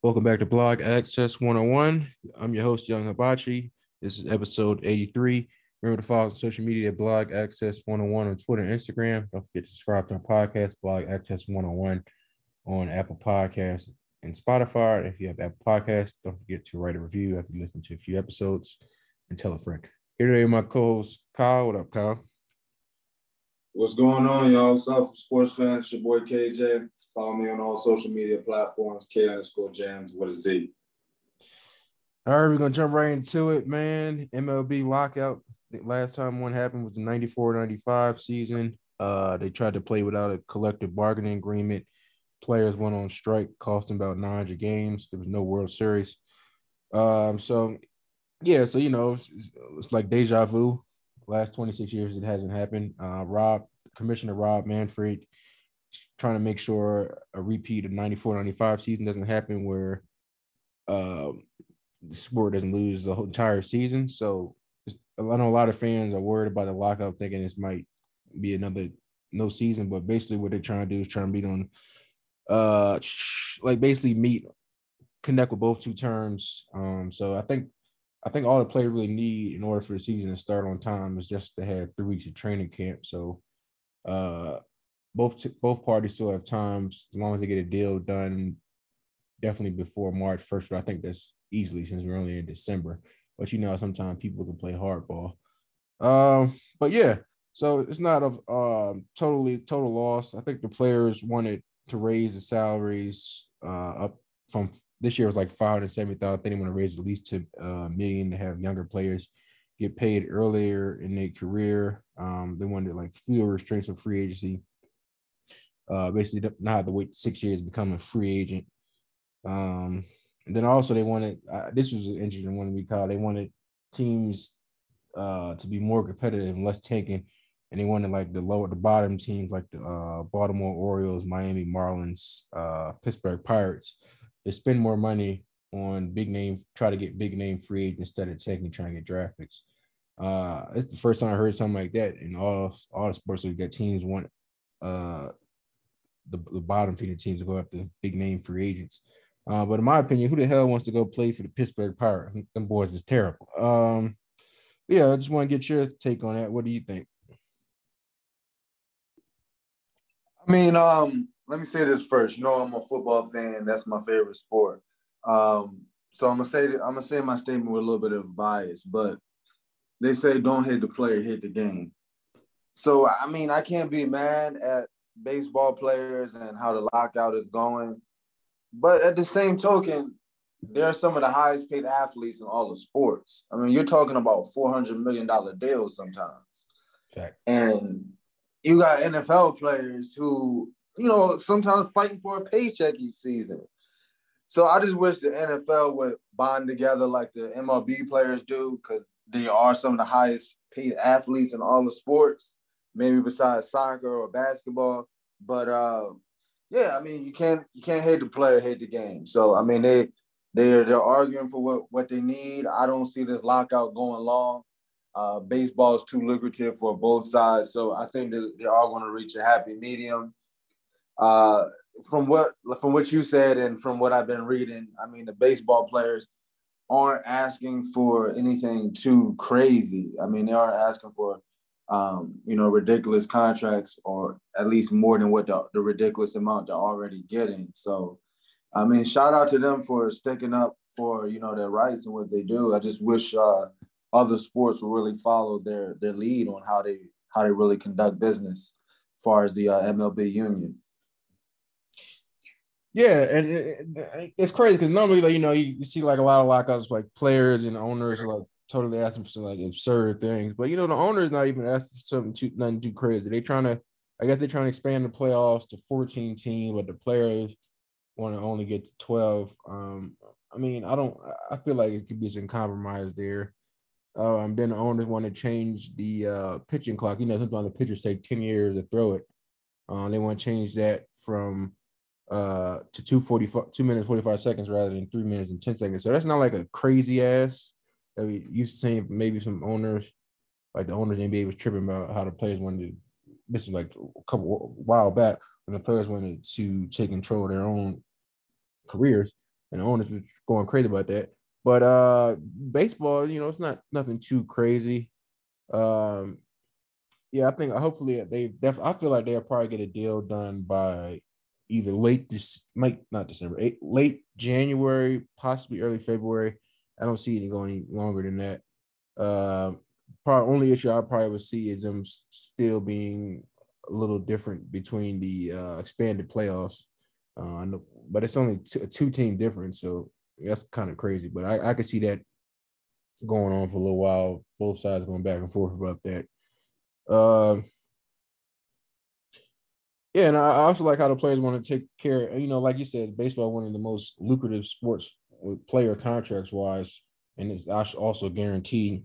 Welcome back to Blog Access 101. I'm your host, Young Hibachi. This is episode 83. Remember to follow us on social media, Blog Access 101 on Twitter and Instagram. Don't forget to subscribe to our podcast, Blog Access 101 on Apple Podcasts and Spotify. If you have Apple Podcasts, don't forget to write a review after you listen to a few episodes and tell a friend. Here today, my co-host Kyle. What up, Kyle? What's going on, y'all? What's up, sports fans? It's your boy KJ. Follow me on all social media platforms, K underscore jams with a Z. All right, we're gonna jump right into it, man. MLB lockout. The last time one happened was the 94-95 season. Uh, they tried to play without a collective bargaining agreement. Players went on strike, costing about 900 games. There was no World Series. Um, so yeah, so you know, it's, it's like deja vu last 26 years it hasn't happened. Uh, Rob, Commissioner Rob Manfred, trying to make sure a repeat of 94 95 season doesn't happen where uh, the sport doesn't lose the whole entire season. So I know a lot of fans are worried about the lockout, thinking this might be another no season. But basically, what they're trying to do is trying to meet on, uh, like basically meet, connect with both two terms. Um, so I think I think all the players really need in order for the season to start on time is just to have three weeks of training camp. So uh, both both parties still have time as long as they get a deal done definitely before March 1st. But I think that's easily since we're only in December. But you know, sometimes people can play hardball. Um, but yeah, so it's not a uh, totally total loss. I think the players wanted to raise the salaries uh, up from this year was like five hundred seventy thousand. They didn't want to raise at least to a uh, million to have younger players get paid earlier in their career. Um, they wanted like fewer restraints of free agency. Uh, basically, not have to wait six years to become a free agent. Um, and then also they wanted uh, this was an interesting one we called. They wanted teams uh, to be more competitive and less tanking, and they wanted like the lower the bottom teams like the uh, Baltimore Orioles, Miami Marlins, uh, Pittsburgh Pirates to spend more money on big name, try to get big name free agents instead of taking trying to get draft picks. Uh, it's the first time I heard something like that in all all the sports league that teams want uh the, the bottom feeding teams to go after big name free agents. Uh, but in my opinion, who the hell wants to go play for the Pittsburgh Pirates? Them boys is terrible. Um, yeah, I just want to get your take on that. What do you think? I mean, um, let me say this first. You know, I'm a football fan. That's my favorite sport. Um, so I'm gonna say I'm gonna say my statement with a little bit of bias, but they say don't hit the player, hit the game. So I mean, I can't be mad at baseball players and how the lockout is going, but at the same token, they're some of the highest paid athletes in all of sports. I mean, you're talking about four hundred million dollar deals sometimes, Fact. and you got NFL players who you know, sometimes fighting for a paycheck each season. So I just wish the NFL would bond together like the MLB players do, because they are some of the highest paid athletes in all the sports, maybe besides soccer or basketball. But uh, yeah, I mean, you can't you can't hate the player, hate the game. So I mean, they they're they're arguing for what what they need. I don't see this lockout going long. Uh, baseball is too lucrative for both sides, so I think they're all going to reach a happy medium uh, from what from what you said and from what I've been reading, I mean the baseball players aren't asking for anything too crazy. I mean they are asking for um, you know ridiculous contracts or at least more than what the, the ridiculous amount they're already getting. So I mean shout out to them for sticking up for you know their rights and what they do. I just wish uh, other sports will really follow their their lead on how they how they really conduct business as far as the uh, MLB union. Yeah, and it, it's crazy because normally, like you know, you, you, see like a lot of lockouts, like players and owners are like totally asking for some like absurd things. But you know, the owners not even asking for something too nothing too crazy. They trying to, I guess they're trying to expand the playoffs to 14 teams, but the players want to only get to 12. Um, I mean, I don't. I feel like it could be some compromise there. Um, then the owners want to change the uh, pitching clock. You know, sometimes the pitchers take 10 years to throw it. Um, they want to change that from uh to 245 2 minutes 45 seconds rather than 3 minutes and 10 seconds. So that's not like a crazy ass that we used to see maybe some owners like the owners NBA was tripping about how the players wanted to this is like a couple while back when the players wanted to take control of their own careers. and the owners was going crazy about that. But uh, baseball, you know, it's not nothing too crazy. Um, yeah, I think hopefully they def- I feel like they'll probably get a deal done by either late this might not December, eight, late January, possibly early February. I don't see it going any longer than that. Uh, probably only issue I probably would see is them still being a little different between the uh, expanded playoffs. Uh, but it's only t- a two team difference, so that's kind of crazy. But I, I could see that going on for a little while. Both sides going back and forth about that. Uh, yeah, and I also like how the players want to take care. You know, like you said, baseball one of the most lucrative sports with player contracts wise, and it's also guaranteed.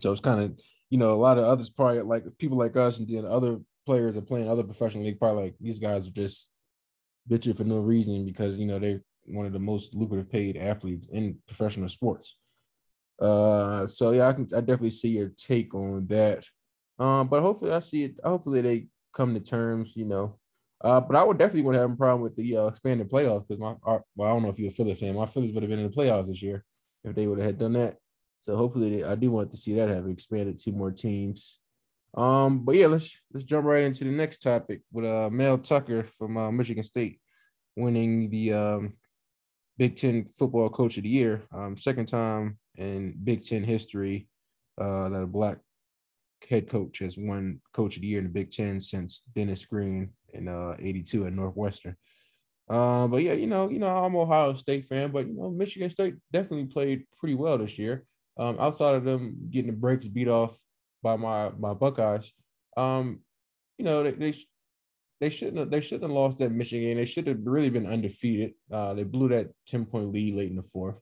So it's kind of you know a lot of others probably like people like us, and then other players are playing other professional league. Probably like these guys are just bitching for no reason because you know they're one of the most lucrative paid athletes in professional sports. Uh, so yeah, I can I definitely see your take on that. Um, but hopefully I see it. Hopefully they come to terms, you know. Uh, but I would definitely to have a problem with the uh, expanded playoffs because my well, I don't know if you're a Phillies fan. My Phillies would have been in the playoffs this year if they would have done that. So hopefully, they, I do want to see that have expanded two more teams. Um, but yeah, let's let's jump right into the next topic with uh Mel Tucker from uh, Michigan State winning the um, Big Ten Football Coach of the Year, um, second time in Big Ten history uh, that a black head coach has won Coach of the Year in the Big Ten since Dennis Green in uh, '82 at Northwestern. Uh, but yeah, you know, you know, I'm Ohio State fan, but you know, Michigan State definitely played pretty well this year. Um, outside of them getting the breaks beat off by my my Buckeyes, um, you know, they, they they shouldn't have, they shouldn't have lost that Michigan. They should have really been undefeated. Uh, they blew that 10 point lead late in the fourth.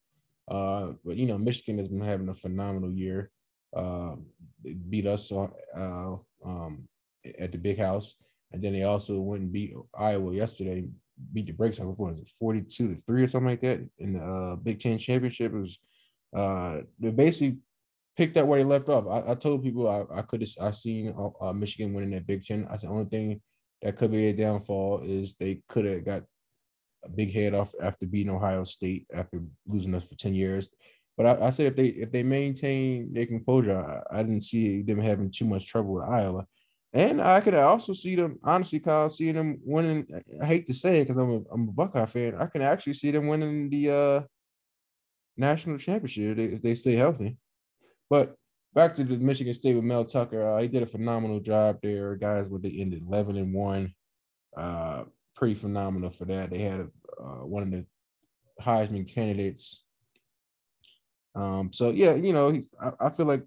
Uh, but you know, Michigan has been having a phenomenal year. Uh, beat us uh, um, at the big house. And then they also went and beat Iowa yesterday, beat the brakes of it 42 to 3 or something like that in the uh, Big Ten championship. It was uh, they basically picked up where they left off. I, I told people I, I could have I seen uh, Michigan winning that Big Ten. I said the only thing that could be a downfall is they could have got a big head off after beating Ohio State after losing us for 10 years. But I, I said if they if they maintain their composure, I, I, didn't see them having too much trouble with Iowa. And I could also see them, honestly, Kyle, seeing them winning. I hate to say it because I'm a, I'm a Buckeye fan. I can actually see them winning the uh, national championship if they, stay healthy. But back to the Michigan State with Mel Tucker. Uh, he did a phenomenal job there, guys. Where they ended eleven and one, uh, pretty phenomenal for that. They had uh, one of the Heisman candidates. Um, so yeah, you know, I, I feel like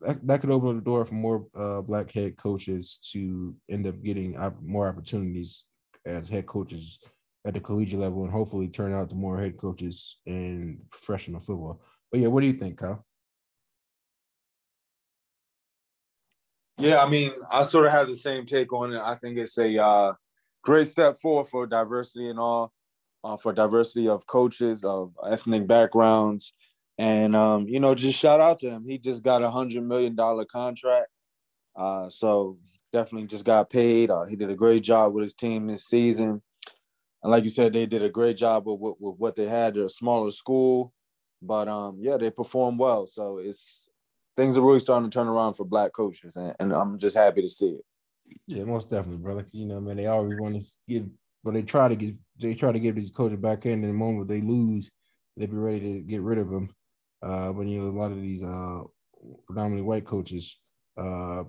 that, that, could open the door for more uh, black head coaches to end up getting more opportunities as head coaches at the collegiate level, and hopefully turn out to more head coaches in professional football. But yeah, what do you think, Kyle? Yeah, I mean, I sort of have the same take on it. I think it's a uh, great step forward for diversity and all, uh, for diversity of coaches, of ethnic backgrounds. And, um, you know, just shout out to him. He just got a $100 million contract. Uh, so definitely just got paid. Uh, he did a great job with his team this season. And like you said, they did a great job with, with, with what they had. They're a smaller school, but um, yeah, they performed well. So it's things are really starting to turn around for black coaches, and, and I'm just happy to see it. Yeah, most definitely, brother. You know, man, they always want to give, but they try to get, they try to give these coaches back in. In the moment they lose, they be ready to get rid of them. Uh, but you know, a lot of these uh, predominantly white coaches uh,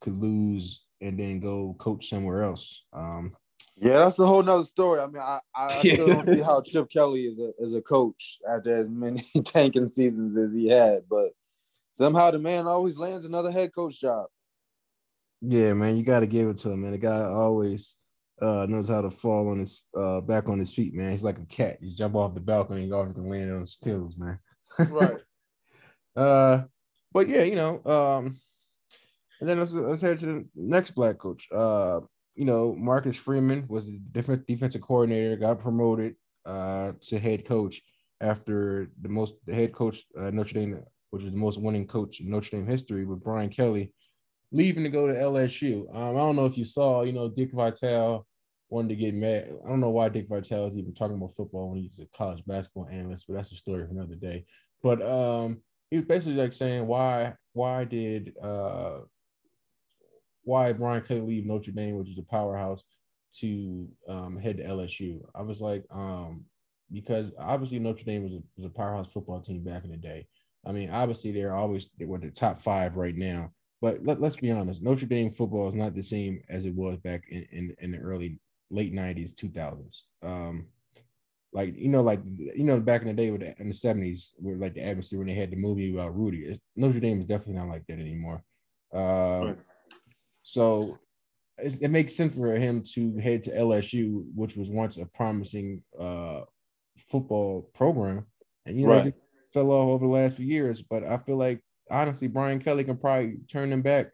could lose and then go coach somewhere else. Um, yeah, that's a whole nother story. I mean, I, I still don't see how Chip Kelly is a is a coach after as many tanking seasons as he had, but somehow the man always lands another head coach job. Yeah, man, you got to give it to him, man. The guy always uh, knows how to fall on his uh, back on his feet, man. He's like a cat. He's jump off the balcony and always can land on his tails, man. Right. uh, but yeah, you know, um, and then let's let's head to the next black coach. Uh, you know, Marcus Freeman was the different defensive coordinator, got promoted uh to head coach after the most the head coach uh, Notre Dame which is the most winning coach in Notre Dame history, with Brian Kelly leaving to go to LSU. Um, I don't know if you saw, you know, Dick Vitale wanted to get mad. I don't know why Dick Vitale is even talking about football when he's a college basketball analyst, but that's a story for another day. But um, he was basically like saying why why did uh why Brian Kelly leave Notre Dame, which is a powerhouse, to um, head to LSU. I was like, um, because obviously Notre Dame was a, was a powerhouse football team back in the day. I mean, obviously they're always they were the top five right now. But let, us be honest, Notre Dame football is not the same as it was back in, in, in the early late 90s, 2000s. Um, like you know, like you know, back in the day with the, in the 70s, where like the atmosphere when they had the movie about Rudy. It's, Notre Dame is definitely not like that anymore. Uh. So it, it, makes sense for him to head to LSU, which was once a promising uh, football program, and you know, right. fell off over the last few years. But I feel like honestly, Brian Kelly can probably turn them back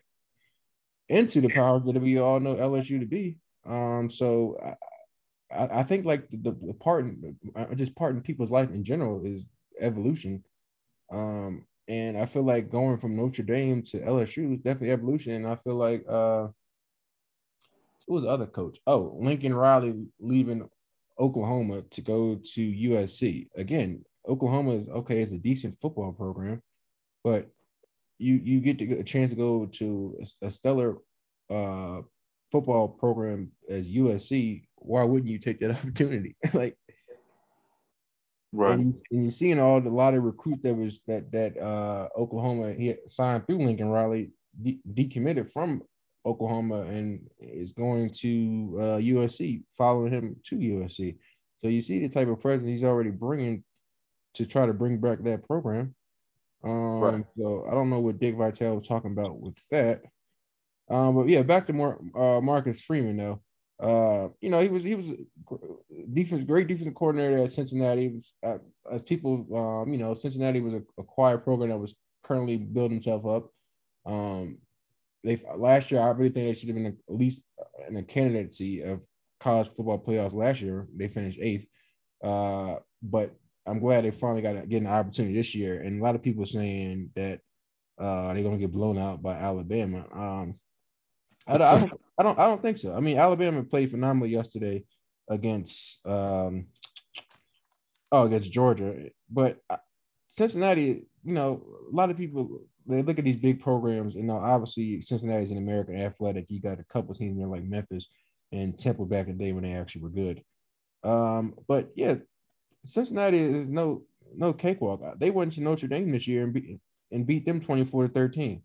into the powers that we all know LSU to be. Um, so I, I think like the, the part, uh, just part in people's life in general is evolution. Um, and I feel like going from Notre Dame to LSU is definitely evolution. And I feel like uh, who was the other coach? Oh, Lincoln Riley leaving Oklahoma to go to USC. Again, Oklahoma is okay, it's a decent football program, but you you get get a chance to go to a, a stellar uh, football program as USC. Why wouldn't you take that opportunity? like, right? And, you, and you're seeing all the lot of recruits that was that that uh, Oklahoma he signed through Lincoln Riley de- decommitted from Oklahoma and is going to uh, USC, following him to USC. So you see the type of presence he's already bringing to try to bring back that program. Um, right. So I don't know what Dick Vitale was talking about with that. Um, but yeah, back to more uh, Marcus Freeman though. Uh, you know, he was he was defense great defensive coordinator at Cincinnati. Was, uh, as people, um, you know, Cincinnati was a, a quiet program that was currently building himself up. Um, they last year I really think they should have been at least in a candidacy of college football playoffs last year. They finished eighth. Uh, but I'm glad they finally got getting an opportunity this year. And a lot of people saying that uh, they're gonna get blown out by Alabama. Um, I, I, don't, I don't, I don't think so. I mean, Alabama played phenomenally yesterday against, um, oh, against Georgia, but uh, Cincinnati. You know, a lot of people they look at these big programs, and now obviously Cincinnati's an American athletic. You got a couple teams there like Memphis and Temple back in the day when they actually were good. Um, but yeah, Cincinnati is no no cakewalk. They went to Notre Dame this year and beat and beat them 24 to 13.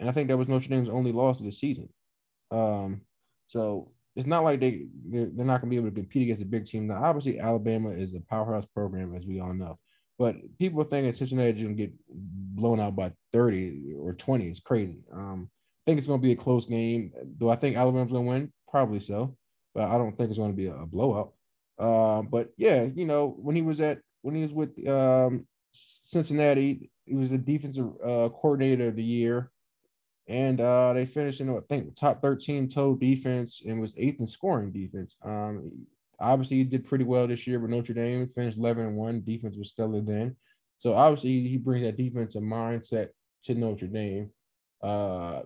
And I think that was Notre Dame's only loss of the season. Um, so it's not like they they're, they're not gonna be able to compete against a big team. Now, obviously, Alabama is a powerhouse program, as we all know. But people think that Cincinnati is gonna get blown out by 30 or 20. It's crazy. Um, I think it's gonna be a close game. Do I think Alabama's gonna win? Probably so, but I don't think it's gonna be a, a blowout. Uh, but yeah, you know, when he was at when he was with um, Cincinnati, he was the defensive uh, coordinator of the year, and uh, they finished in I think top thirteen total defense and was eighth in scoring defense. Um, obviously he did pretty well this year with Notre Dame, finished eleven and one. Defense was stellar then, so obviously he brings that defensive mindset to Notre Dame. Uh,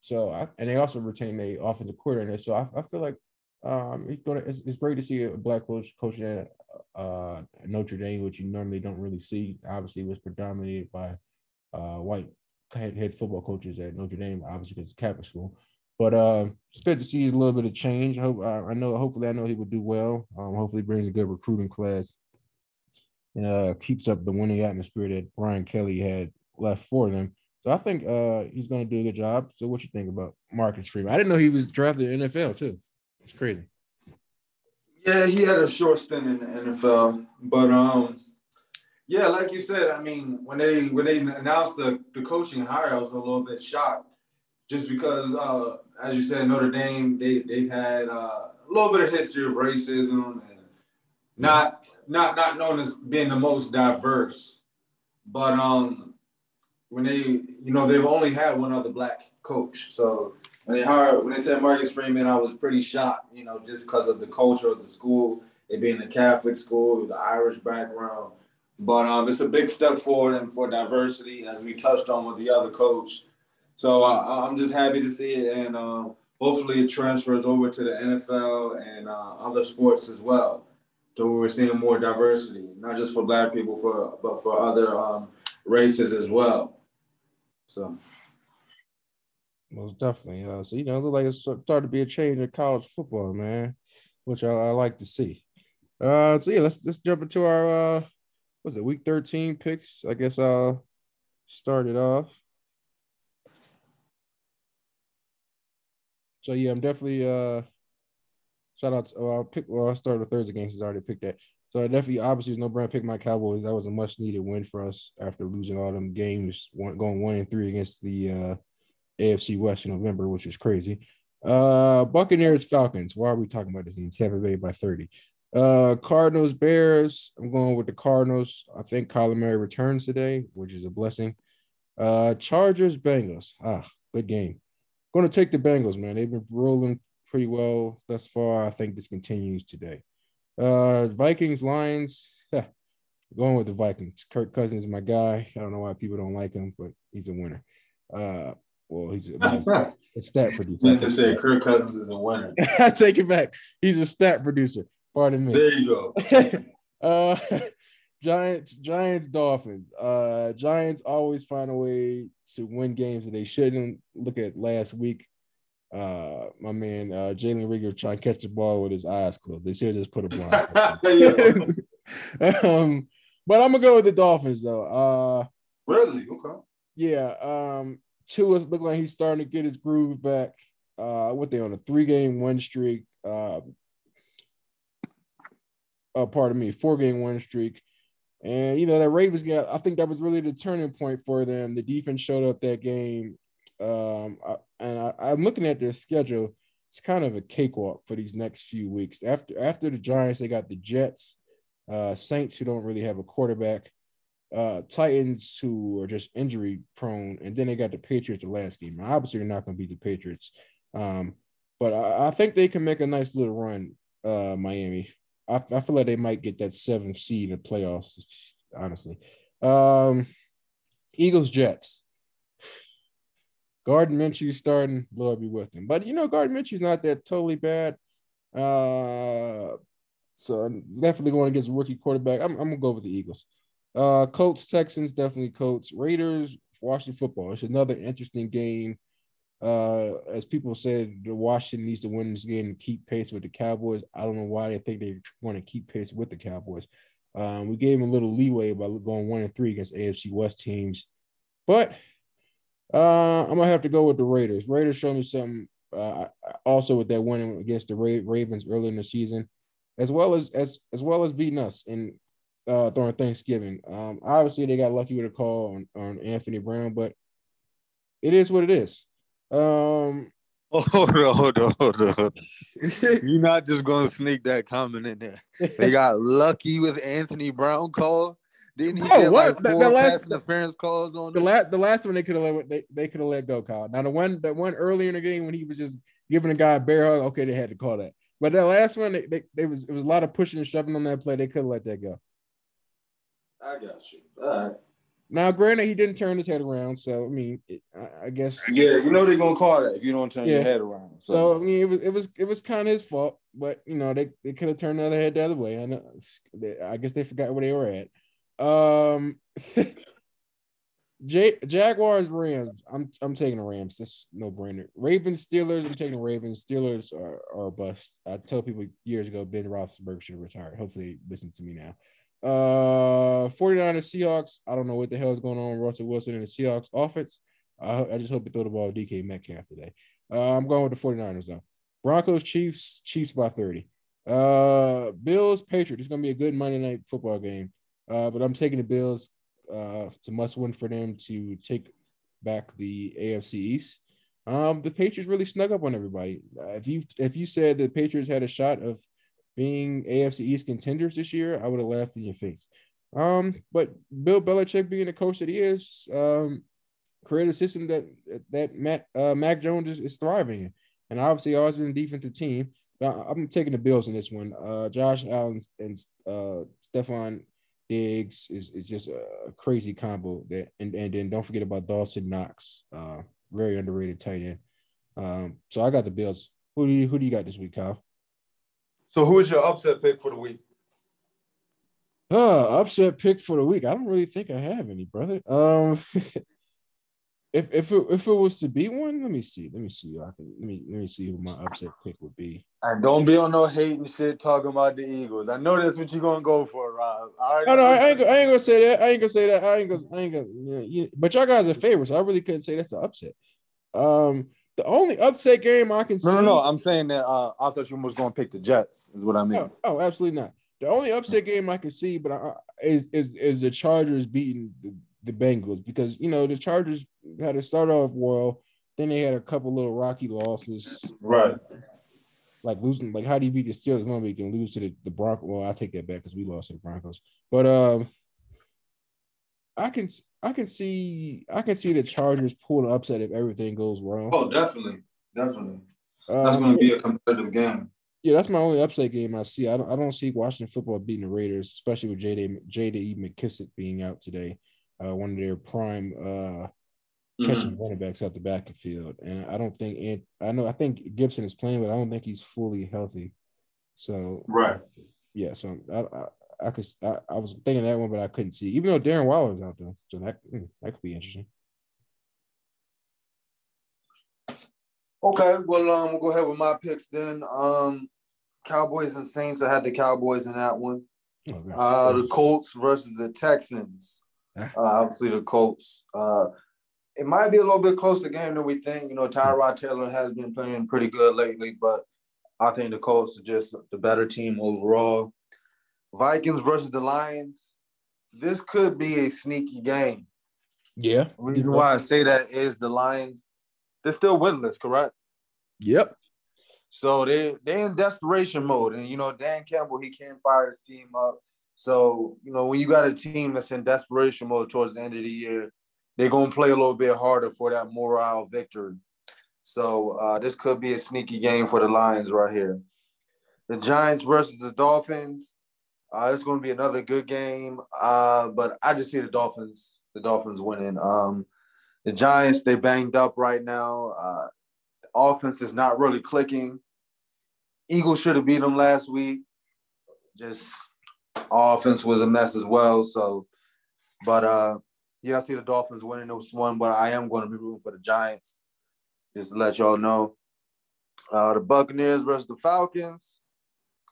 so I, and they also retained a offensive coordinator. So I, I feel like um, he's gonna. It's, it's, great to see a black coach coaching at uh, Notre Dame, which you normally don't really see. Obviously, was predominated by uh, white head, head football coaches at Notre Dame, obviously because it's Catholic school. But uh, it's good to see a little bit of change. I hope I know. Hopefully, I know he will do well. Um, hopefully, brings a good recruiting class. Uh, keeps up the winning atmosphere that Brian Kelly had left for them. So I think uh, he's going to do a good job. So what you think about Marcus Freeman? I didn't know he was drafted in NFL too. It's crazy. Yeah, he had a short stint in the NFL, but um, yeah, like you said, I mean, when they when they announced the the coaching hire, I was a little bit shocked, just because, uh, as you said, Notre Dame they they've had uh, a little bit of history of racism and not not not known as being the most diverse, but um, when they you know they've only had one other black coach, so when they hired, when they said Marcus Freeman, I was pretty shocked, you know, just because of the culture of the school, it being a Catholic school, the Irish background. But um, it's a big step forward and for diversity, as we touched on with the other coach. So uh, I'm just happy to see it, and um, hopefully it transfers over to the NFL and uh, other sports as well. So we're seeing more diversity, not just for black people, for but for other um, races as well. So most definitely. Uh, so you know, it like it's starting to be a change in college football, man, which I, I like to see. Uh, so yeah, let's let's jump into our uh, was it week thirteen picks? I guess I'll start it off. So yeah, I'm definitely uh shout out to, well, I'll pick well, I started the Thursday game since I already picked that. So I definitely obviously was no brand pick my Cowboys. That was a much needed win for us after losing all them games, one, going one and three against the uh AFC West in November, which is crazy. Uh Buccaneers Falcons. Why are we talking about this game? Tampa Bay by 30. Uh Cardinals Bears. I'm going with the Cardinals. I think Kyler Murray returns today, which is a blessing. Uh Chargers Bengals. Ah, good game. Going to take the Bengals, man. They've been rolling pretty well thus far. I think this continues today. Uh, Vikings, Lions. going with the Vikings. Kirk Cousins is my guy. I don't know why people don't like him, but he's a winner. Uh, well, he's a, a stat producer. Meant to say Kirk Cousins is a winner. I take it back. He's a stat producer. Pardon me. There you go. uh, Giants, Giants, Dolphins. Uh, Giants always find a way to win games that they shouldn't. Look at last week. Uh, my man uh, Jalen Reagor trying to catch the ball with his eyes closed. They should have just put a blind. um, but I'm gonna go with the Dolphins though. Uh, really? Okay. Yeah. Um, Tua look like he's starting to get his groove back. Uh, what they on a three game win streak. Uh, uh, pardon me, four game win streak. And you know that Ravens got. I think that was really the turning point for them. The defense showed up that game, um, I, and I, I'm looking at their schedule. It's kind of a cakewalk for these next few weeks. After after the Giants, they got the Jets, uh, Saints, who don't really have a quarterback, uh, Titans, who are just injury prone, and then they got the Patriots the last game. Obviously, they're not going to beat the Patriots, um, but I, I, think they can make a nice little run. Uh, Miami. I, I feel like they might get that seventh seed in the playoffs, honestly. Um, Eagles, Jets. Gardner Minshew starting, Lord be with him. But you know, Gardner Minshew's not that totally bad. Uh, so definitely going against rookie quarterback. I'm, I'm gonna go with the Eagles. Uh, Colts, Texans, definitely Colts. Raiders, Washington football. It's another interesting game. Uh, as people said, the Washington needs to win this game and keep pace with the Cowboys. I don't know why they think they want to keep pace with the Cowboys. Um, we gave them a little leeway by going one and three against AFC West teams, but uh, I'm gonna have to go with the Raiders. Raiders showed me something. Uh, also with that win against the Ravens early in the season, as well as as as well as beating us in uh, during Thanksgiving. Um, obviously they got lucky with a call on, on Anthony Brown, but it is what it is. Um, hold on, hold on, hold on. You're not just gonna sneak that comment in there. They got lucky with Anthony Brown call. Didn't he oh, get what? like four the, the last, pass interference calls on the last the last one they could have let they, they could have let go, Kyle. Now the one that one earlier in the game when he was just giving a guy a bear hug, okay, they had to call that. But that last one, they, they, they was it was a lot of pushing and shoving on that play. They could have let that go. I got you. All right. Now, granted, he didn't turn his head around, so I mean, it, I, I, guess. Yeah, you know they're gonna call that if you don't turn yeah. your head around. So. so. I mean, it was it was it was kind of his fault, but you know they, they could have turned the other head the other way. I know. I guess they forgot where they were at. Um, J- Jaguars Rams. I'm I'm taking the Rams. That's no brainer. Ravens Steelers. I'm taking the Ravens. Steelers are, are a bust. I told people years ago Ben Roethlisberger should have retired. Hopefully, listen to me now. Uh, 49ers Seahawks. I don't know what the hell is going on with Russell Wilson and the Seahawks offense. I, I just hope they throw the ball DK Metcalf today. Uh, I'm going with the 49ers though. Broncos Chiefs, Chiefs by 30. Uh, Bills Patriots. It's gonna be a good Monday night football game. Uh, but I'm taking the Bills. Uh, it's a must win for them to take back the AFC East. Um, the Patriots really snuck up on everybody. Uh, if you if you said the Patriots had a shot of being AFC East contenders this year, I would have laughed in your face. Um, but Bill Belichick being the coach that he is, um, created a system that that Matt uh, Mac Jones is, is thriving in. And obviously always been a defensive team. But I'm taking the Bills in this one. Uh, Josh Allen and uh, Stefon Diggs is, is just a crazy combo. That and, and then don't forget about Dawson Knox, uh, very underrated tight end. Um, so I got the Bills. Who do you who do you got this week, Kyle? So who is your upset pick for the week? Uh, upset pick for the week. I don't really think I have any, brother. Um, if if it, if it was to be one, let me see. Let me see. I can let me let me see who my upset pick would be. And don't be on no hating shit talking about the Eagles. I know that's what you're gonna go for, Rob. I, no, no, I ain't, I ain't gonna say that. I ain't gonna say that. I ain't gonna. I ain't gonna. Yeah, but y'all guys are favorites. So I really couldn't say that's an upset. Um, the only upset game I can no, see. No, no, no. I'm saying that. Uh, I thought you was gonna pick the Jets. Is what I mean. Oh, oh absolutely not. The only upset game I can see, but I, is is is the Chargers beating the, the Bengals because you know the Chargers had to start off well, then they had a couple little rocky losses. Right. Like losing, like how do you beat the Steelers one week and lose to the, the Broncos? Well, I take that back because we lost to the Broncos. But um, I can I can see I can see the Chargers pulling upset if everything goes wrong. Oh, definitely, definitely. That's um, going to be a competitive game. Yeah, that's my only upset game I see. I don't I don't see Washington football beating the Raiders, especially with J.D. J.D. McKissic being out today, uh, one of their prime uh, catching mm-hmm. running backs out the back of field. And I don't think and I know I think Gibson is playing, but I don't think he's fully healthy. So right, yeah. So I I, I could I, I, was thinking that one, but I couldn't see. Even though Darren Waller's out there, so that hmm, that could be interesting. Okay, well, um, we'll go ahead with my picks then. Um, Cowboys and Saints. I had the Cowboys in that one. Oh, uh, the Colts versus the Texans. Uh, obviously, the Colts. Uh, it might be a little bit closer game than we think. You know, Tyrod Taylor has been playing pretty good lately, but I think the Colts are just the better team overall. Vikings versus the Lions. This could be a sneaky game. Yeah. The reason why I say that is the Lions, they're still winless, correct? Yep. So they they're in desperation mode, and you know Dan Campbell he can't fire his team up. So you know when you got a team that's in desperation mode towards the end of the year, they're gonna play a little bit harder for that morale victory. So uh, this could be a sneaky game for the Lions right here. The Giants versus the Dolphins. Uh, it's going to be another good game, uh, but I just see the Dolphins. The Dolphins winning. Um, the Giants they banged up right now. Uh, offense is not really clicking. Eagles should have beat them last week. Just offense was a mess as well. So, but uh, yeah, I see the Dolphins winning this one, but I am going to be rooting for the Giants. Just to let y'all know. Uh, the Buccaneers versus the Falcons.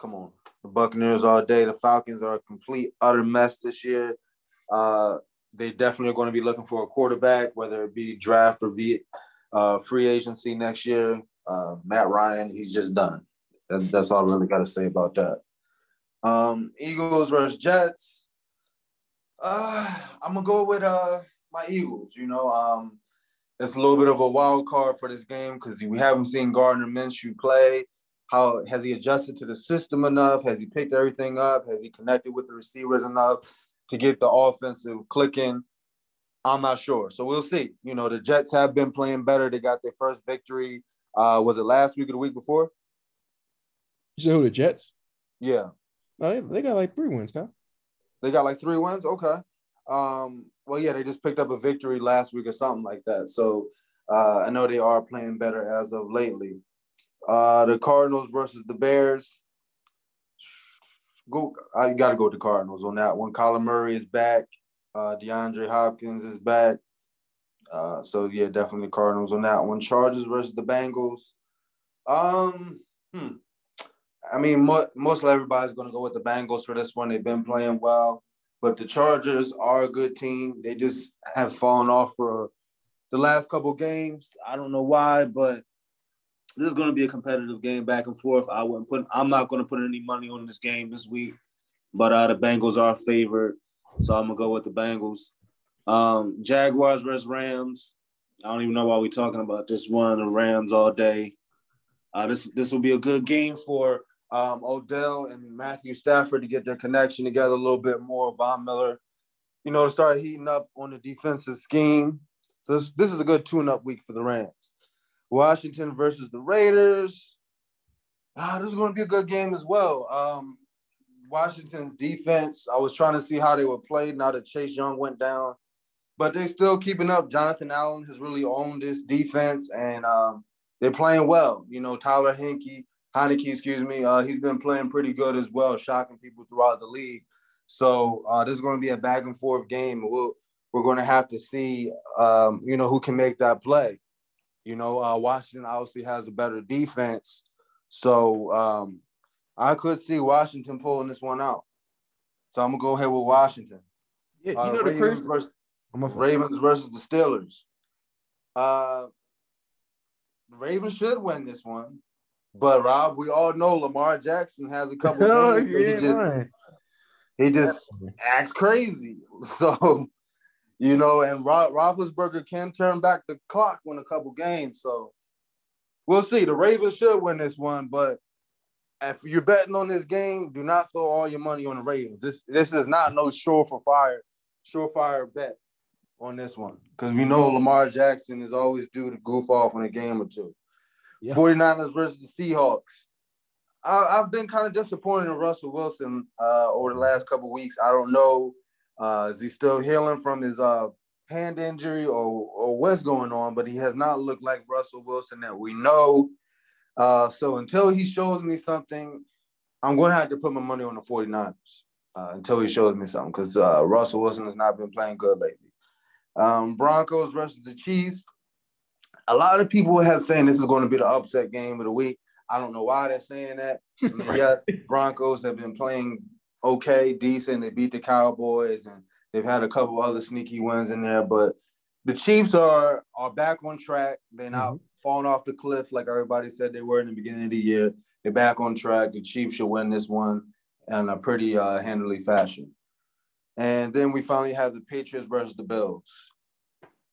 Come on, the Buccaneers all day. The Falcons are a complete utter mess this year. Uh, they definitely are going to be looking for a quarterback, whether it be draft or uh, free agency next year. Uh, Matt Ryan, he's just done. That, that's all I really got to say about that. Um, Eagles versus Jets. Uh, I'm gonna go with uh my Eagles. You know, um, it's a little bit of a wild card for this game because we haven't seen Gardner Minshew play. How has he adjusted to the system enough? Has he picked everything up? Has he connected with the receivers enough to get the offensive clicking? I'm not sure. So we'll see. You know, the Jets have been playing better. They got their first victory. Uh, was it last week or the week before? You said who the Jets? Yeah. No, they, they got like three wins, Kyle. They got like three wins. Okay. Um, well, yeah, they just picked up a victory last week or something like that. So uh, I know they are playing better as of lately. Uh, the Cardinals versus the Bears. Go, I got to go with the Cardinals on that one. Kyler Murray is back. Uh, DeAndre Hopkins is back. Uh, so yeah, definitely Cardinals on that one. Chargers versus the Bengals. Um, hmm. I mean, mo- most everybody's going to go with the Bengals for this one. They've been playing well, but the Chargers are a good team. They just have fallen off for the last couple games. I don't know why, but this is going to be a competitive game back and forth. I wouldn't put. I'm not going to put any money on this game this week, but uh, the Bengals are favored. So I'm gonna go with the Bengals. Um, Jaguars versus Rams. I don't even know why we're talking about this one. The Rams all day. Uh, this this will be a good game for um, Odell and Matthew Stafford to get their connection together a little bit more. Von Miller, you know, to start heating up on the defensive scheme. So this, this is a good tune-up week for the Rams. Washington versus the Raiders. Ah, this is going to be a good game as well. Um, Washington's defense, I was trying to see how they were played now that Chase Young went down, but they're still keeping up. Jonathan Allen has really owned this defense, and um, they're playing well. You know, Tyler Hinkie, Heinicke, excuse me, uh, he's been playing pretty good as well, shocking people throughout the league. So uh, this is going to be a back and forth game. We'll, we're going to have to see, um, you know, who can make that play. You know, uh, Washington obviously has a better defense, so um, I could see Washington pulling this one out. So I'm gonna go ahead with Washington. Yeah, you uh, know the Ravens versus, Ravens versus the Steelers. Uh, Ravens should win this one, but Rob, we all know Lamar Jackson has a couple. oh, he just he just acts crazy. So you know, and Ro- Roethlisberger can turn back the clock win a couple games. So we'll see. The Ravens should win this one, but if you're betting on this game, do not throw all your money on the Ravens. This this is not no sure for fire, surefire bet on this one because we know Lamar Jackson is always due to goof off in a game or two. Yeah. 49ers versus the Seahawks. I, have been kind of disappointed in Russell Wilson uh, over the last couple weeks. I don't know uh, is he still healing from his uh, hand injury or, or what's going on? But he has not looked like Russell Wilson that we know. Uh, so until he shows me something, I'm going to have to put my money on the 49ers uh, until he shows me something because uh, Russell Wilson has not been playing good lately. Um, Broncos versus the Chiefs. A lot of people have saying this is going to be the upset game of the week. I don't know why they're saying that. yes, Broncos have been playing okay, decent. They beat the Cowboys and they've had a couple other sneaky wins in there. But the Chiefs are are back on track. They're not mm-hmm. falling off the cliff like everybody said they were in the beginning of the year. They're back on track. The Chiefs should win this one in a pretty uh, handily fashion. And then we finally have the Patriots versus the Bills.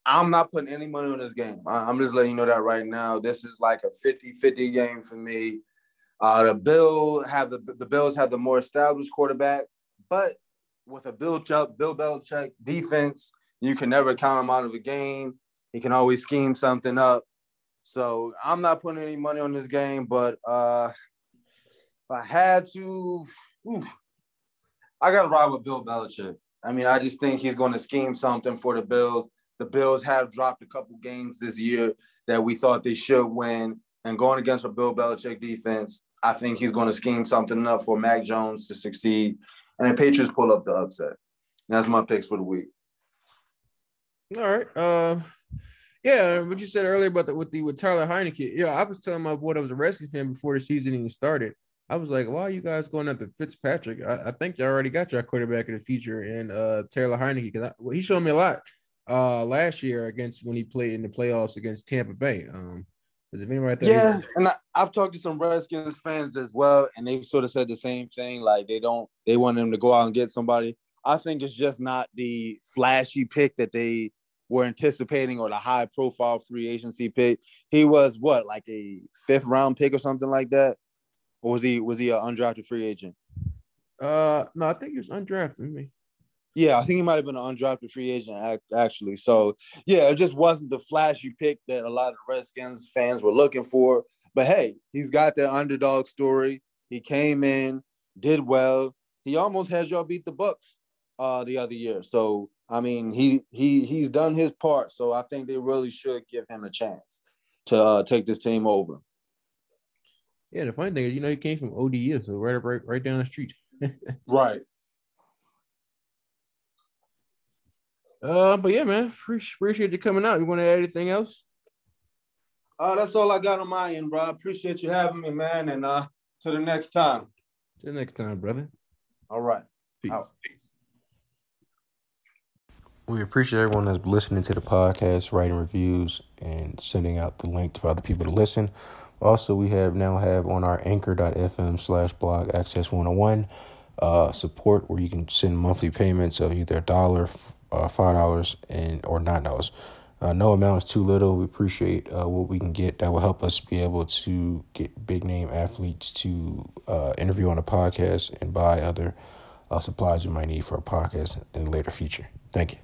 I'm not putting any money on this game. I'm just letting you know that right now. This is like a 50-50 game for me. Uh, the Bill have the the Bills have the more established quarterback, but with a Bill Bill Belichick defense, you can never count him out of a game. He can always scheme something up. So I'm not putting any money on this game, but uh, if I had to, oof, I got to ride with Bill Belichick. I mean, I just think he's going to scheme something for the Bills. The Bills have dropped a couple games this year that we thought they should win, and going against a Bill Belichick defense, I think he's going to scheme something up for Mac Jones to succeed, and the Patriots pull up the upset. That's my picks for the week. All right. Uh, yeah, what you said earlier about the with the with Tyler Heinicke. Yeah, I was telling my boy I was a Redskins fan before the season even started. I was like, why are you guys going after Fitzpatrick? I, I think you already got your quarterback of the future in uh Taylor Heinicke because well, he showed me a lot uh last year against when he played in the playoffs against Tampa Bay. Um, is if anybody yeah, and I, have talked to some Redskins fans as well, and they've sort of said the same thing. Like they don't, they want him to go out and get somebody. I think it's just not the flashy pick that they were anticipating or the high profile free agency pick. He was what, like a fifth round pick or something like that, or was he was he an undrafted free agent? Uh, no, I think he was undrafted. Me. Yeah, I think he might have been an undrafted free agent actually. So yeah, it just wasn't the flashy pick that a lot of Redskins fans were looking for. But hey, he's got that underdog story. He came in, did well. He almost had y'all beat the Bucks uh, the other year. So I mean, he he he's done his part. So I think they really should give him a chance to uh, take this team over. Yeah, the funny thing is, you know, he came from ODU, so right up right, right down the street. right. Uh, but yeah, man, appreciate you coming out. You want to add anything else? Uh, that's all I got on my end, bro. Appreciate you having me, man. And uh, to the next time. To the next time, brother. All right. Peace. We appreciate everyone that's listening to the podcast, writing reviews, and sending out the link to other people to listen. Also, we have now have on our anchor.fm slash blog access 101 uh, support where you can send monthly payments of either a dollar, uh, five dollars and or nine dollars. Uh, no amount is too little. We appreciate uh, what we can get that will help us be able to get big name athletes to uh, interview on a podcast and buy other uh, supplies you might need for a podcast in the later future. Thank you.